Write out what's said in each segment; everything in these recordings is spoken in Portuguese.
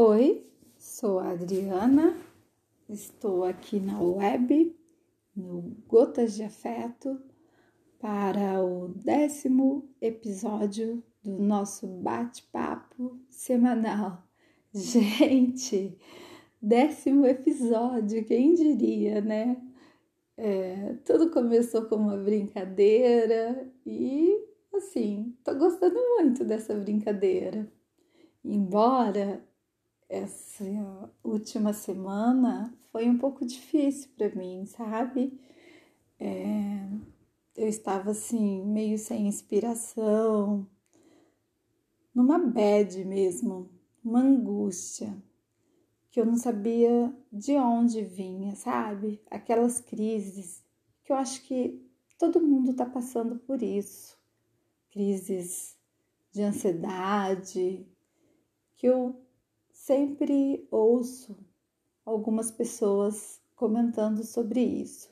Oi, sou a Adriana, estou aqui na web, no Gotas de Afeto, para o décimo episódio do nosso bate-papo semanal. Gente, décimo episódio, quem diria, né? É, tudo começou com uma brincadeira e, assim, tô gostando muito dessa brincadeira. Embora essa última semana foi um pouco difícil para mim, sabe? É, eu estava assim, meio sem inspiração, numa bad mesmo, uma angústia, que eu não sabia de onde vinha, sabe? Aquelas crises que eu acho que todo mundo está passando por isso crises de ansiedade, que eu sempre ouço algumas pessoas comentando sobre isso.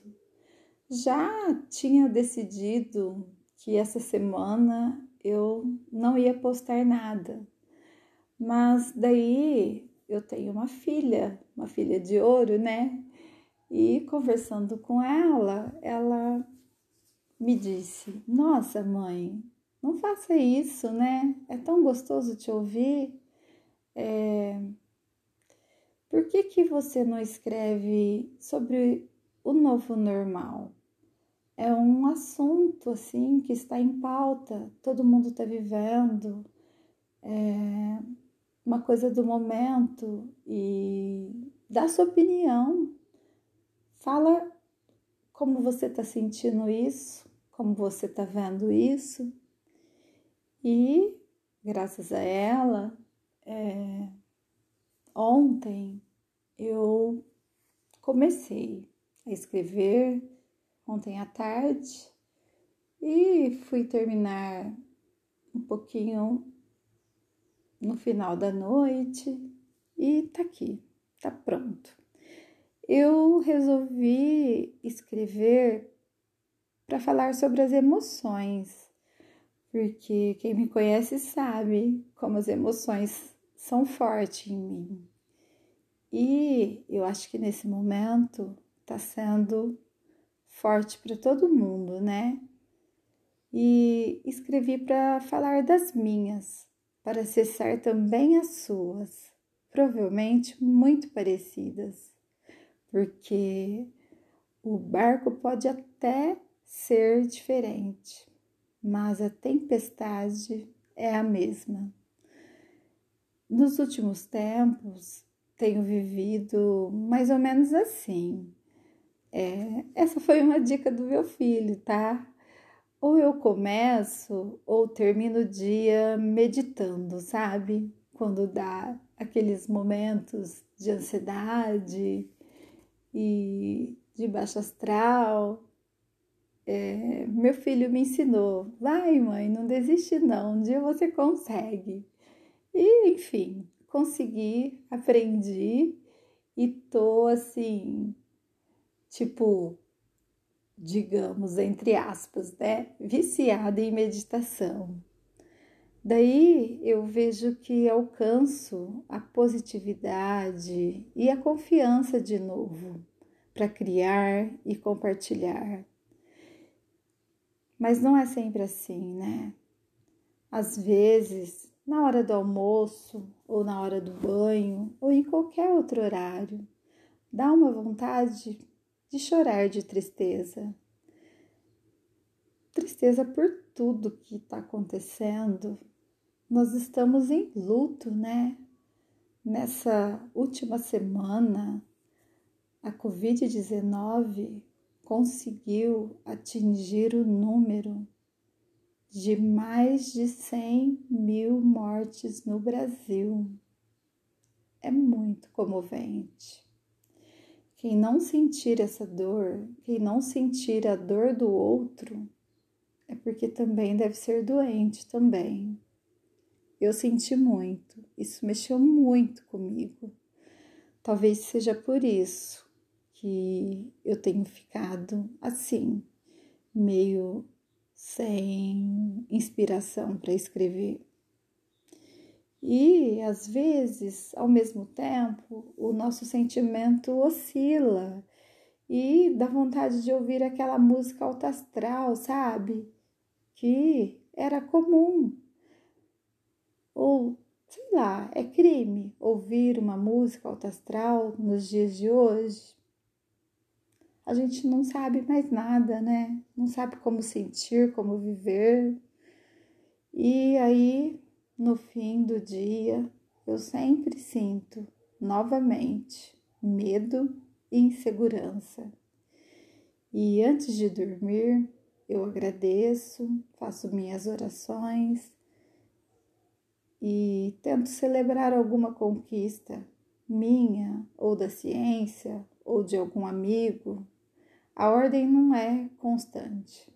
Já tinha decidido que essa semana eu não ia postar nada, mas daí eu tenho uma filha, uma filha de ouro, né? E conversando com ela, ela me disse: Nossa, mãe, não faça isso, né? É tão gostoso te ouvir. É... Por que, que você não escreve sobre o novo normal? É um assunto assim que está em pauta, todo mundo está vivendo, é uma coisa do momento e dá sua opinião. Fala como você está sentindo isso, como você está vendo isso. E graças a ela, é, ontem eu comecei a escrever ontem à tarde e fui terminar um pouquinho no final da noite e tá aqui, tá pronto. Eu resolvi escrever para falar sobre as emoções, porque quem me conhece sabe como as emoções são fortes em mim. E eu acho que nesse momento está sendo forte para todo mundo, né? E escrevi para falar das minhas, para acessar também as suas, provavelmente muito parecidas, porque o barco pode até ser diferente, mas a tempestade é a mesma. Nos últimos tempos, tenho vivido mais ou menos assim. É, essa foi uma dica do meu filho, tá? Ou eu começo ou termino o dia meditando, sabe? Quando dá aqueles momentos de ansiedade e de baixo astral, é, meu filho me ensinou: vai, mãe, não desiste, não, um dia você consegue. E, enfim, consegui, aprendi e tô assim, tipo, digamos, entre aspas, né, viciada em meditação. Daí eu vejo que alcanço a positividade e a confiança de novo para criar e compartilhar. Mas não é sempre assim, né? Às vezes, na hora do almoço, ou na hora do banho, ou em qualquer outro horário, dá uma vontade de chorar de tristeza. Tristeza por tudo que está acontecendo. Nós estamos em luto, né? Nessa última semana, a Covid-19 conseguiu atingir o número de mais de 100 mil mortes no Brasil. É muito comovente. Quem não sentir essa dor, quem não sentir a dor do outro, é porque também deve ser doente também. Eu senti muito, isso mexeu muito comigo. Talvez seja por isso que eu tenho ficado assim, meio sem inspiração para escrever. E às vezes, ao mesmo tempo, o nosso sentimento oscila e dá vontade de ouvir aquela música alta astral, sabe? Que era comum. Ou, sei lá, é crime ouvir uma música alta astral nos dias de hoje? A gente não sabe mais nada, né? Não sabe como sentir, como viver. E aí, no fim do dia, eu sempre sinto novamente medo e insegurança. E antes de dormir, eu agradeço, faço minhas orações e tento celebrar alguma conquista minha ou da ciência ou de algum amigo. A ordem não é constante.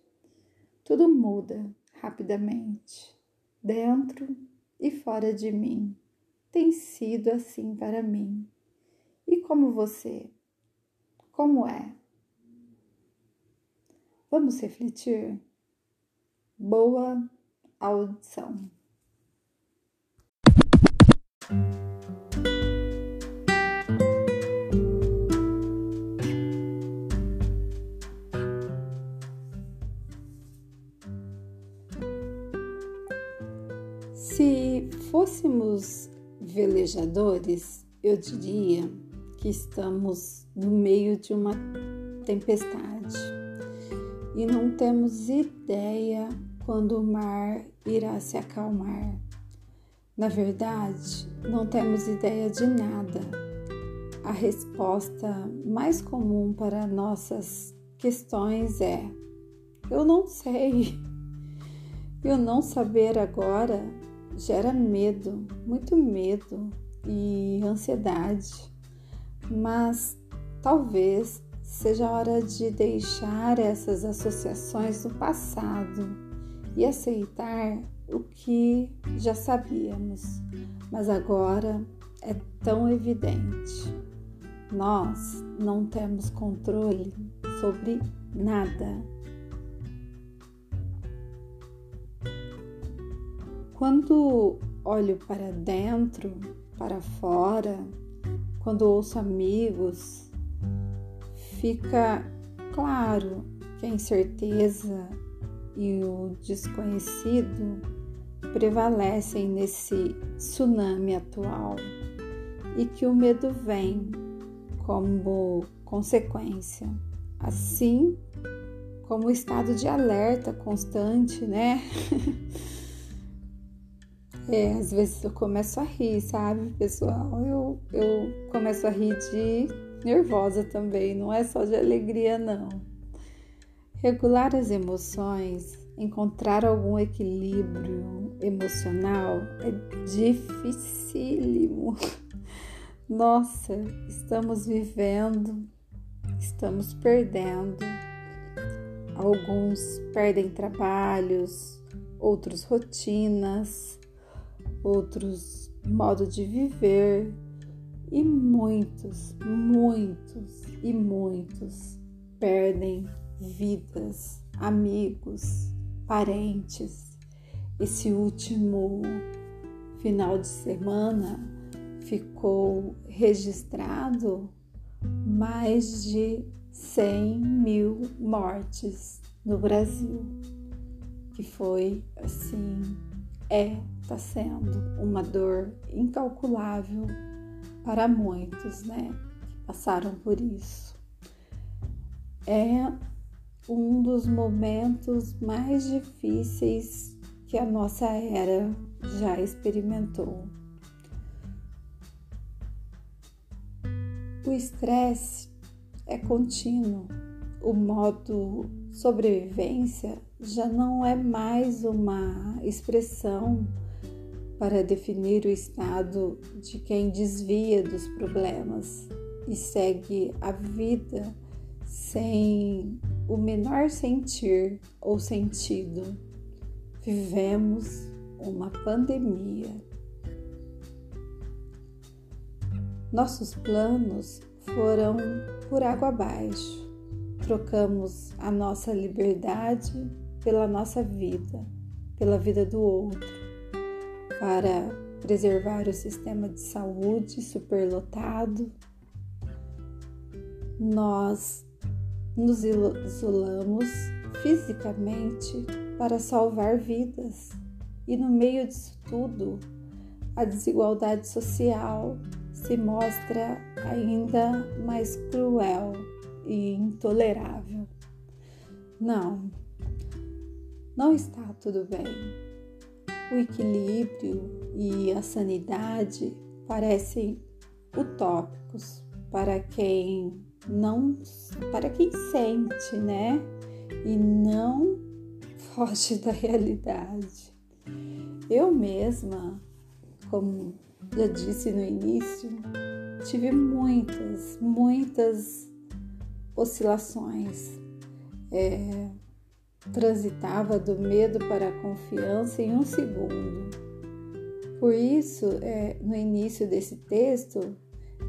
Tudo muda rapidamente, dentro e fora de mim. Tem sido assim para mim. E como você? Como é? Vamos refletir? Boa audição. Fôssemos velejadores, eu diria que estamos no meio de uma tempestade e não temos ideia quando o mar irá se acalmar. Na verdade, não temos ideia de nada. A resposta mais comum para nossas questões é: eu não sei. Eu não saber agora gera medo, muito medo e ansiedade. Mas talvez seja hora de deixar essas associações do passado e aceitar o que já sabíamos, mas agora é tão evidente. Nós não temos controle sobre nada. Quando olho para dentro, para fora, quando ouço amigos, fica claro que a incerteza e o desconhecido prevalecem nesse tsunami atual e que o medo vem como consequência, assim como o estado de alerta constante, né? É, às vezes eu começo a rir, sabe, pessoal? Eu, eu começo a rir de nervosa também, não é só de alegria, não. Regular as emoções, encontrar algum equilíbrio emocional é dificílimo. Nossa, estamos vivendo, estamos perdendo. Alguns perdem trabalhos, outros rotinas outros modo de viver e muitos, muitos e muitos perdem vidas, amigos, parentes. Esse último final de semana ficou registrado mais de 100 mil mortes no Brasil, que foi assim é, está sendo uma dor incalculável para muitos, né? Que passaram por isso. É um dos momentos mais difíceis que a nossa era já experimentou. O estresse é contínuo, o modo sobrevivência já não é mais uma expressão para definir o estado de quem desvia dos problemas e segue a vida sem o menor sentir ou sentido. Vivemos uma pandemia. Nossos planos foram por água abaixo. Trocamos a nossa liberdade pela nossa vida, pela vida do outro, para preservar o sistema de saúde superlotado. Nós nos isolamos fisicamente para salvar vidas, e no meio disso tudo, a desigualdade social se mostra ainda mais cruel e intolerável. Não, não está tudo bem. O equilíbrio e a sanidade parecem utópicos para quem não, para quem sente, né? E não foge da realidade. Eu mesma, como já disse no início, tive muitas, muitas oscilações. É, transitava do medo para a confiança em um segundo. Por isso, é, no início desse texto,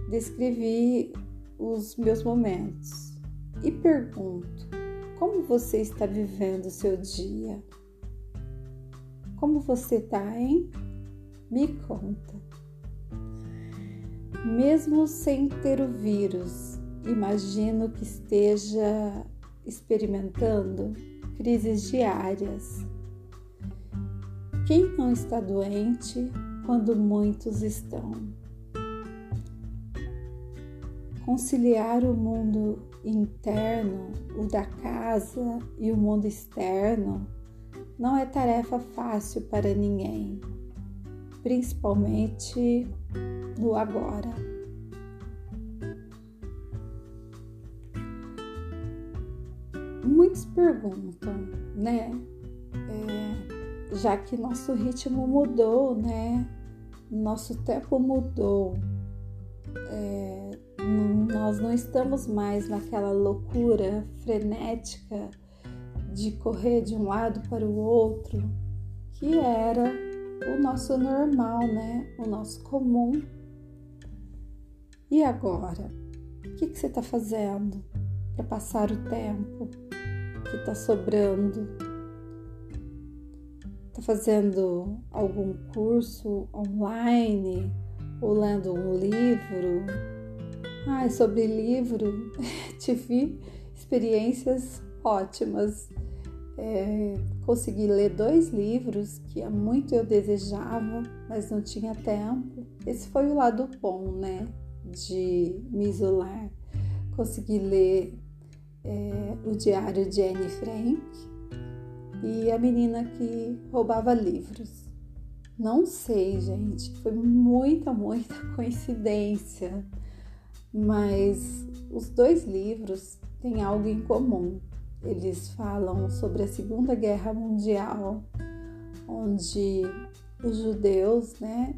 descrevi os meus momentos e pergunto: como você está vivendo o seu dia? Como você está, hein? Me conta. Mesmo sem ter o vírus, imagino que esteja experimentando crises diárias. Quem não está doente quando muitos estão? Conciliar o mundo interno, o da casa e o mundo externo não é tarefa fácil para ninguém, principalmente no agora. Muitos perguntam, né? É, já que nosso ritmo mudou, né? Nosso tempo mudou. É, nós não estamos mais naquela loucura frenética de correr de um lado para o outro, que era o nosso normal, né? O nosso comum. E agora? O que, que você está fazendo para passar o tempo? Que está sobrando? Está fazendo algum curso online ou lendo um livro? Ah, sobre livro, tive experiências ótimas. É, consegui ler dois livros que há muito eu desejava, mas não tinha tempo. Esse foi o lado bom, né, de me isolar. Consegui ler é, o diário de Anne Frank e a menina que roubava livros. Não sei, gente, foi muita, muita coincidência, mas os dois livros têm algo em comum. Eles falam sobre a Segunda Guerra Mundial, onde os judeus, né,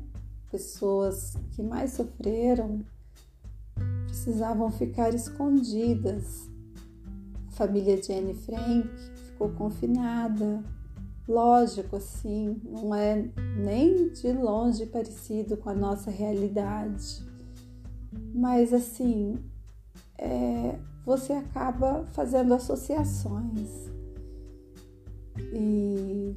pessoas que mais sofreram, precisavam ficar escondidas família de Anne Frank ficou confinada. Lógico, assim, não é nem de longe parecido com a nossa realidade. Mas, assim, é, você acaba fazendo associações. E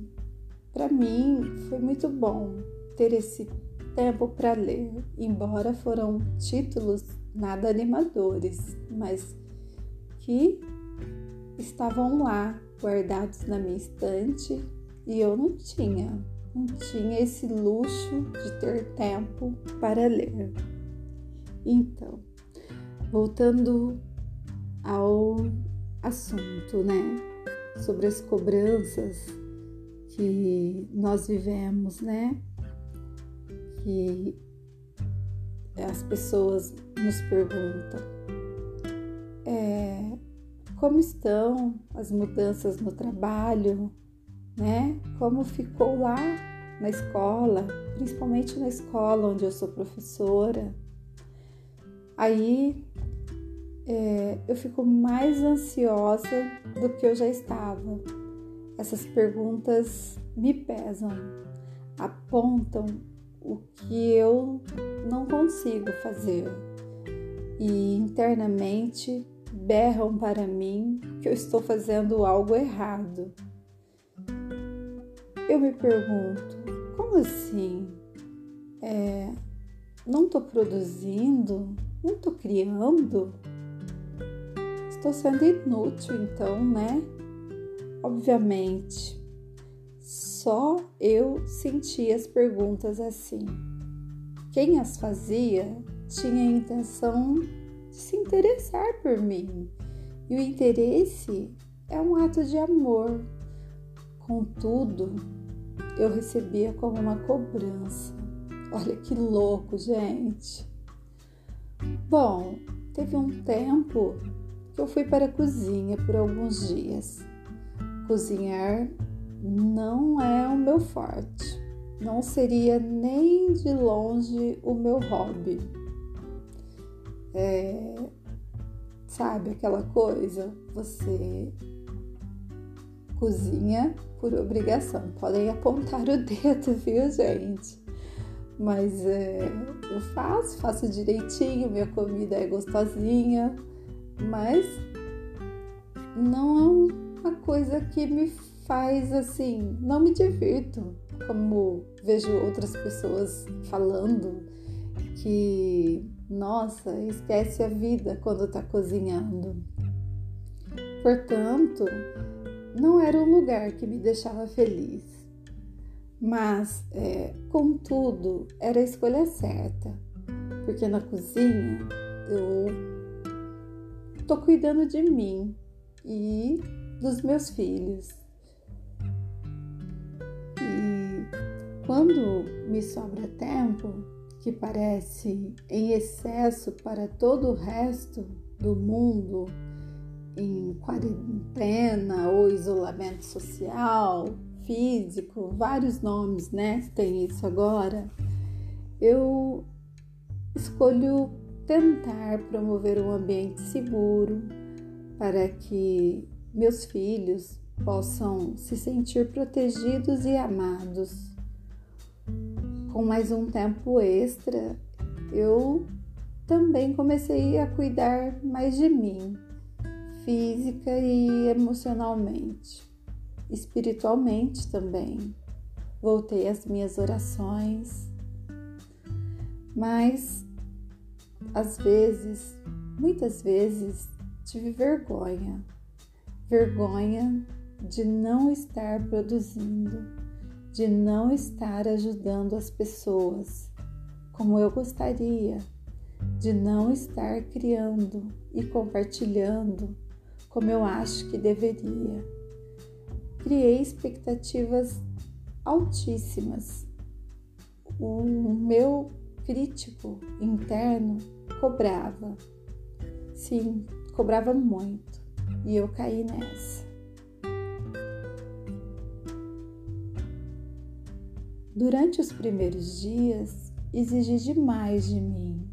para mim foi muito bom ter esse tempo para ler, embora foram títulos nada animadores, mas que estavam lá guardados na minha estante e eu não tinha, não tinha esse luxo de ter tempo para ler. Então, voltando ao assunto, né, sobre as cobranças que nós vivemos, né, que as pessoas nos perguntam. É, como estão as mudanças no trabalho, né? Como ficou lá na escola, principalmente na escola onde eu sou professora. Aí é, eu fico mais ansiosa do que eu já estava. Essas perguntas me pesam, apontam o que eu não consigo fazer e internamente berram para mim que eu estou fazendo algo errado. Eu me pergunto, como assim? é, não estou produzindo, não estou criando, estou sendo inútil, então, né? Obviamente, só eu sentia as perguntas assim. Quem as fazia tinha a intenção se interessar por mim. E o interesse é um ato de amor. Contudo, eu recebia como uma cobrança. Olha que louco, gente. Bom, teve um tempo que eu fui para a cozinha por alguns dias. Cozinhar não é o meu forte, não seria nem de longe o meu hobby. É, sabe aquela coisa? Você cozinha por obrigação. Podem apontar o dedo, viu, gente? Mas é, eu faço, faço direitinho, minha comida é gostosinha, mas não é uma coisa que me faz assim, não me divirto, como vejo outras pessoas falando que, nossa, esquece a vida quando está cozinhando. Portanto, não era um lugar que me deixava feliz. Mas, é, contudo, era a escolha certa, porque na cozinha eu tô cuidando de mim e dos meus filhos. Quando me sobra tempo, que parece em excesso para todo o resto do mundo, em quarentena ou isolamento social, físico, vários nomes, né? Tem isso agora. Eu escolho tentar promover um ambiente seguro para que meus filhos possam se sentir protegidos e amados com mais um tempo extra, eu também comecei a cuidar mais de mim, física e emocionalmente, espiritualmente também. Voltei às minhas orações, mas às vezes, muitas vezes, tive vergonha, vergonha de não estar produzindo de não estar ajudando as pessoas como eu gostaria, de não estar criando e compartilhando como eu acho que deveria. Criei expectativas altíssimas. O meu crítico interno cobrava. Sim, cobrava muito. E eu caí nessa. Durante os primeiros dias, exigi demais de mim.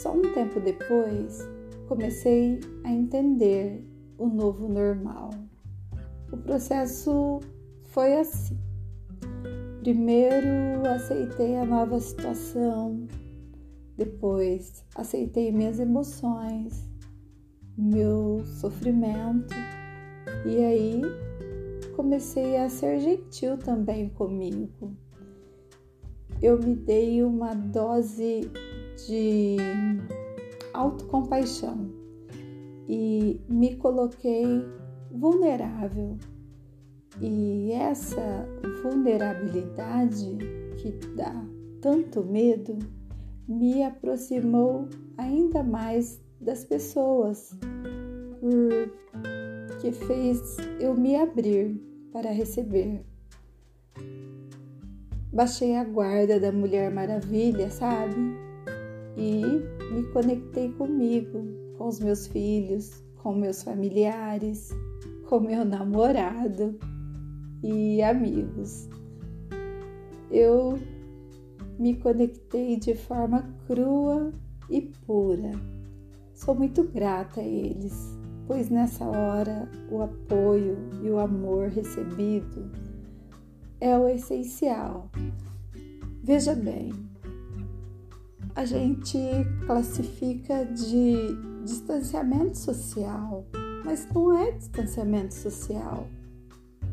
Só um tempo depois, comecei a entender o novo normal. O processo foi assim. Primeiro aceitei a nova situação, depois aceitei minhas emoções, meu sofrimento, e aí comecei a ser gentil também comigo eu me dei uma dose de autocompaixão e me coloquei vulnerável. E essa vulnerabilidade que dá tanto medo me aproximou ainda mais das pessoas, porque fez eu me abrir para receber baixei a guarda da Mulher Maravilha, sabe? E me conectei comigo, com os meus filhos, com meus familiares, com meu namorado e amigos. Eu me conectei de forma crua e pura. Sou muito grata a eles, pois nessa hora o apoio e o amor recebido é o essencial. Veja bem, a gente classifica de distanciamento social, mas não é distanciamento social,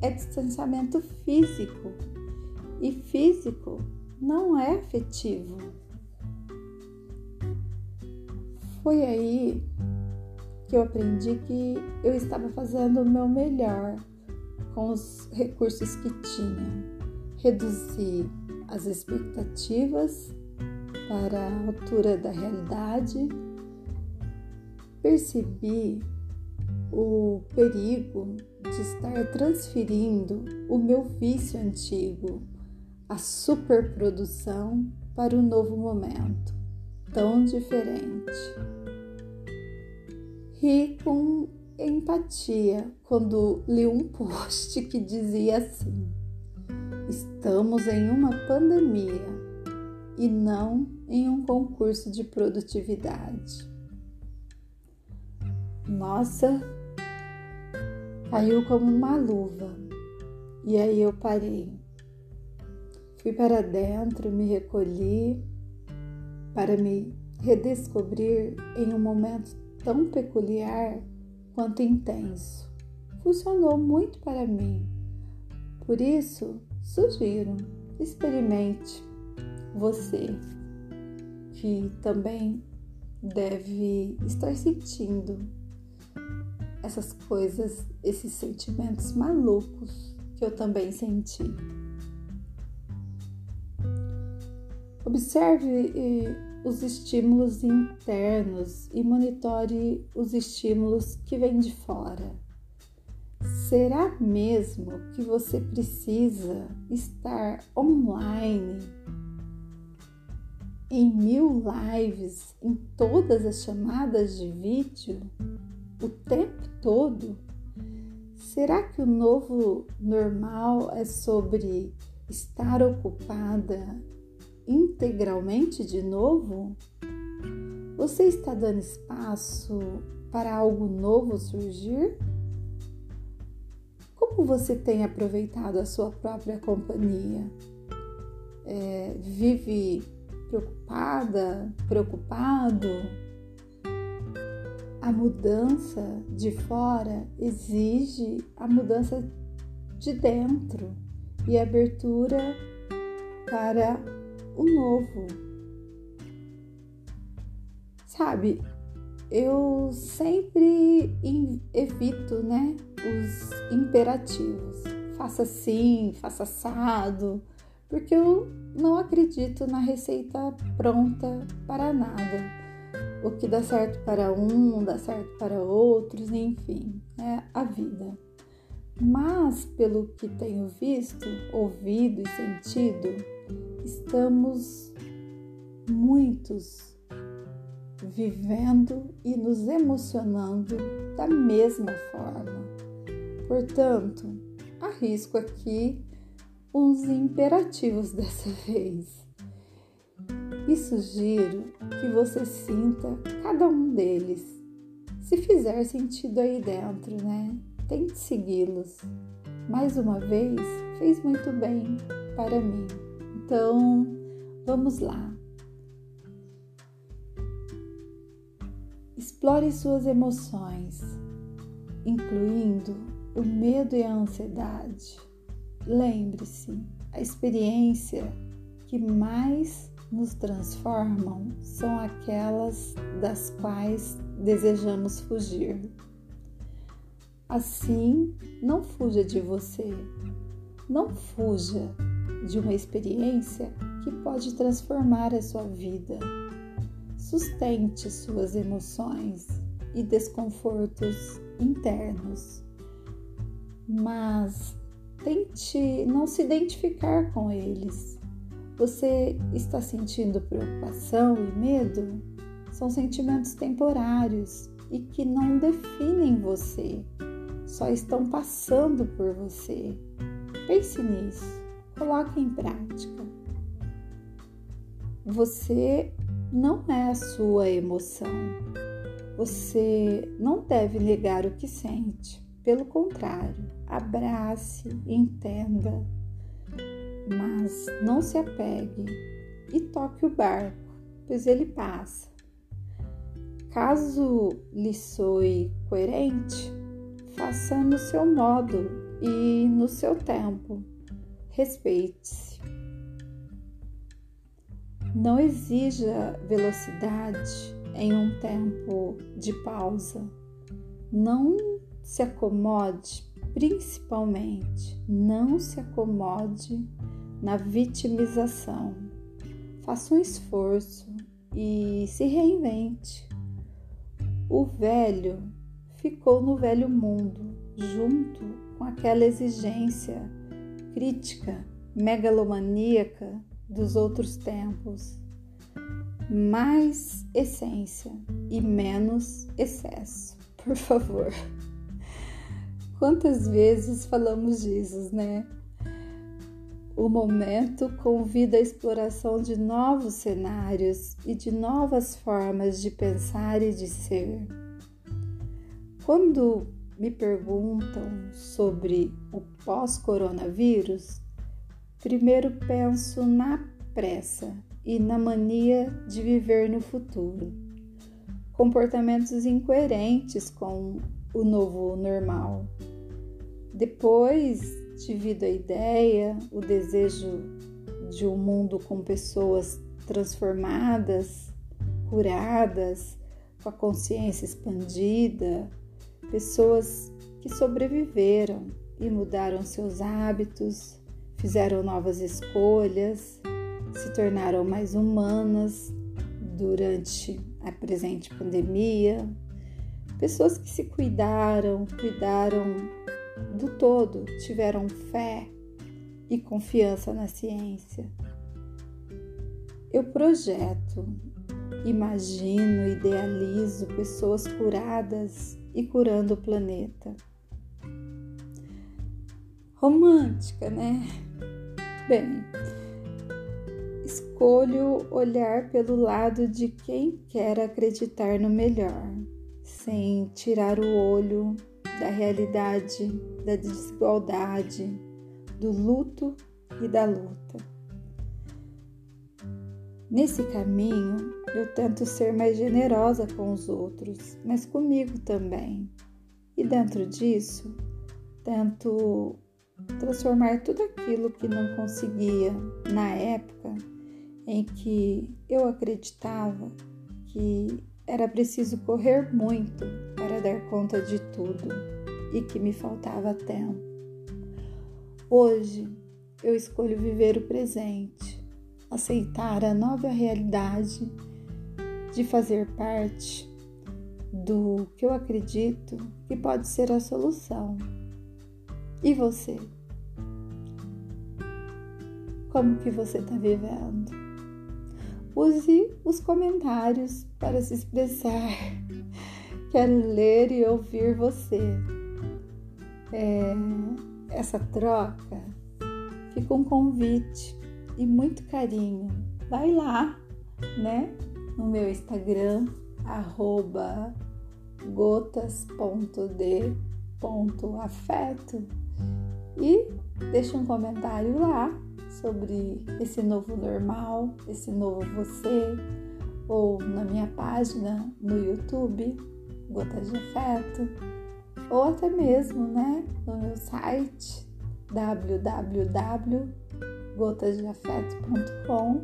é distanciamento físico. E físico não é afetivo. Foi aí que eu aprendi que eu estava fazendo o meu melhor com os recursos que tinha. Reduzi as expectativas para a altura da realidade, percebi o perigo de estar transferindo o meu vício antigo, a superprodução, para o novo momento, tão diferente. Ri com empatia quando li um post que dizia assim: Estamos em uma pandemia e não em um concurso de produtividade. Nossa, caiu como uma luva. E aí eu parei. Fui para dentro, me recolhi para me redescobrir em um momento tão peculiar quanto intenso. Funcionou muito para mim. Por isso, sugiro, experimente você que também deve estar sentindo essas coisas, esses sentimentos malucos que eu também senti. Observe eh, os estímulos internos e monitore os estímulos que vêm de fora. Será mesmo que você precisa estar online em mil lives, em todas as chamadas de vídeo? o tempo todo? Será que o novo normal é sobre estar ocupada integralmente de novo? Você está dando espaço para algo novo surgir? Como você tem aproveitado a sua própria companhia? É, vive preocupada, preocupado? a mudança de fora exige a mudança de dentro e abertura para o novo. Sabe, eu sempre evito, né, os imperativos. Faça assim, faça assado, porque eu não acredito na receita pronta para nada o que dá certo para um, dá certo para outros, enfim, é a vida. Mas, pelo que tenho visto, ouvido e sentido, estamos muitos vivendo e nos emocionando da mesma forma. Portanto, arrisco aqui uns imperativos dessa vez e sugiro que você sinta cada um deles. Se fizer sentido aí dentro, né? Tente segui-los. Mais uma vez, fez muito bem para mim. Então, vamos lá. Explore suas emoções, incluindo o medo e a ansiedade. Lembre-se, a experiência que mais nos transformam são aquelas das quais desejamos fugir. Assim, não fuja de você, não fuja de uma experiência que pode transformar a sua vida. Sustente suas emoções e desconfortos internos, mas tente não se identificar com eles você está sentindo preocupação e medo? São sentimentos temporários e que não definem você, só estão passando por você. Pense nisso, coloque em prática. Você não é a sua emoção. Você não deve negar o que sente. Pelo contrário, abrace, entenda, mas não se apegue e toque o barco, pois ele passa. Caso lhe soe coerente, faça no seu modo e no seu tempo. Respeite-se. Não exija velocidade em um tempo de pausa. Não se acomode, principalmente, não se acomode na vitimização. Faça um esforço e se reinvente. O velho ficou no velho mundo, junto com aquela exigência crítica, megalomaníaca dos outros tempos. Mais essência e menos excesso, por favor. Quantas vezes falamos disso, né? O momento convida a exploração de novos cenários e de novas formas de pensar e de ser. Quando me perguntam sobre o pós-coronavírus, primeiro penso na pressa e na mania de viver no futuro. Comportamentos incoerentes com o novo normal. Depois, divido a ideia, o desejo de um mundo com pessoas transformadas, curadas, com a consciência expandida, pessoas que sobreviveram e mudaram seus hábitos, fizeram novas escolhas, se tornaram mais humanas durante a presente pandemia, pessoas que se cuidaram, cuidaram do todo, tiveram fé e confiança na ciência. Eu projeto, imagino, idealizo pessoas curadas e curando o planeta. Romântica, né? Bem, escolho olhar pelo lado de quem quer acreditar no melhor, sem tirar o olho da realidade, da desigualdade, do luto e da luta. Nesse caminho, eu tento ser mais generosa com os outros, mas comigo também. E dentro disso, tento transformar tudo aquilo que não conseguia na época em que eu acreditava que era preciso correr muito para dar conta de tudo e que me faltava tempo. Hoje eu escolho viver o presente, aceitar a nova realidade de fazer parte do que eu acredito que pode ser a solução. E você? Como que você está vivendo? Use os comentários para se expressar. Quero ler e ouvir você. É, essa troca fica um convite e muito carinho. Vai lá, né? No meu Instagram, arroba gotas.d.afeto e deixa um comentário lá sobre esse novo normal, esse novo você, ou na minha página no YouTube, Gotas de Afeto, ou até mesmo né, no meu site www.gotasdeafeto.com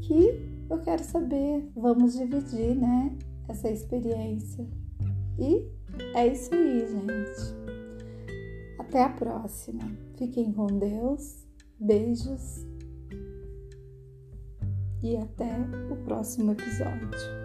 que eu quero saber, vamos dividir né, essa experiência. E é isso aí, gente. Até a próxima. Fiquem com Deus Beijos e até o próximo episódio.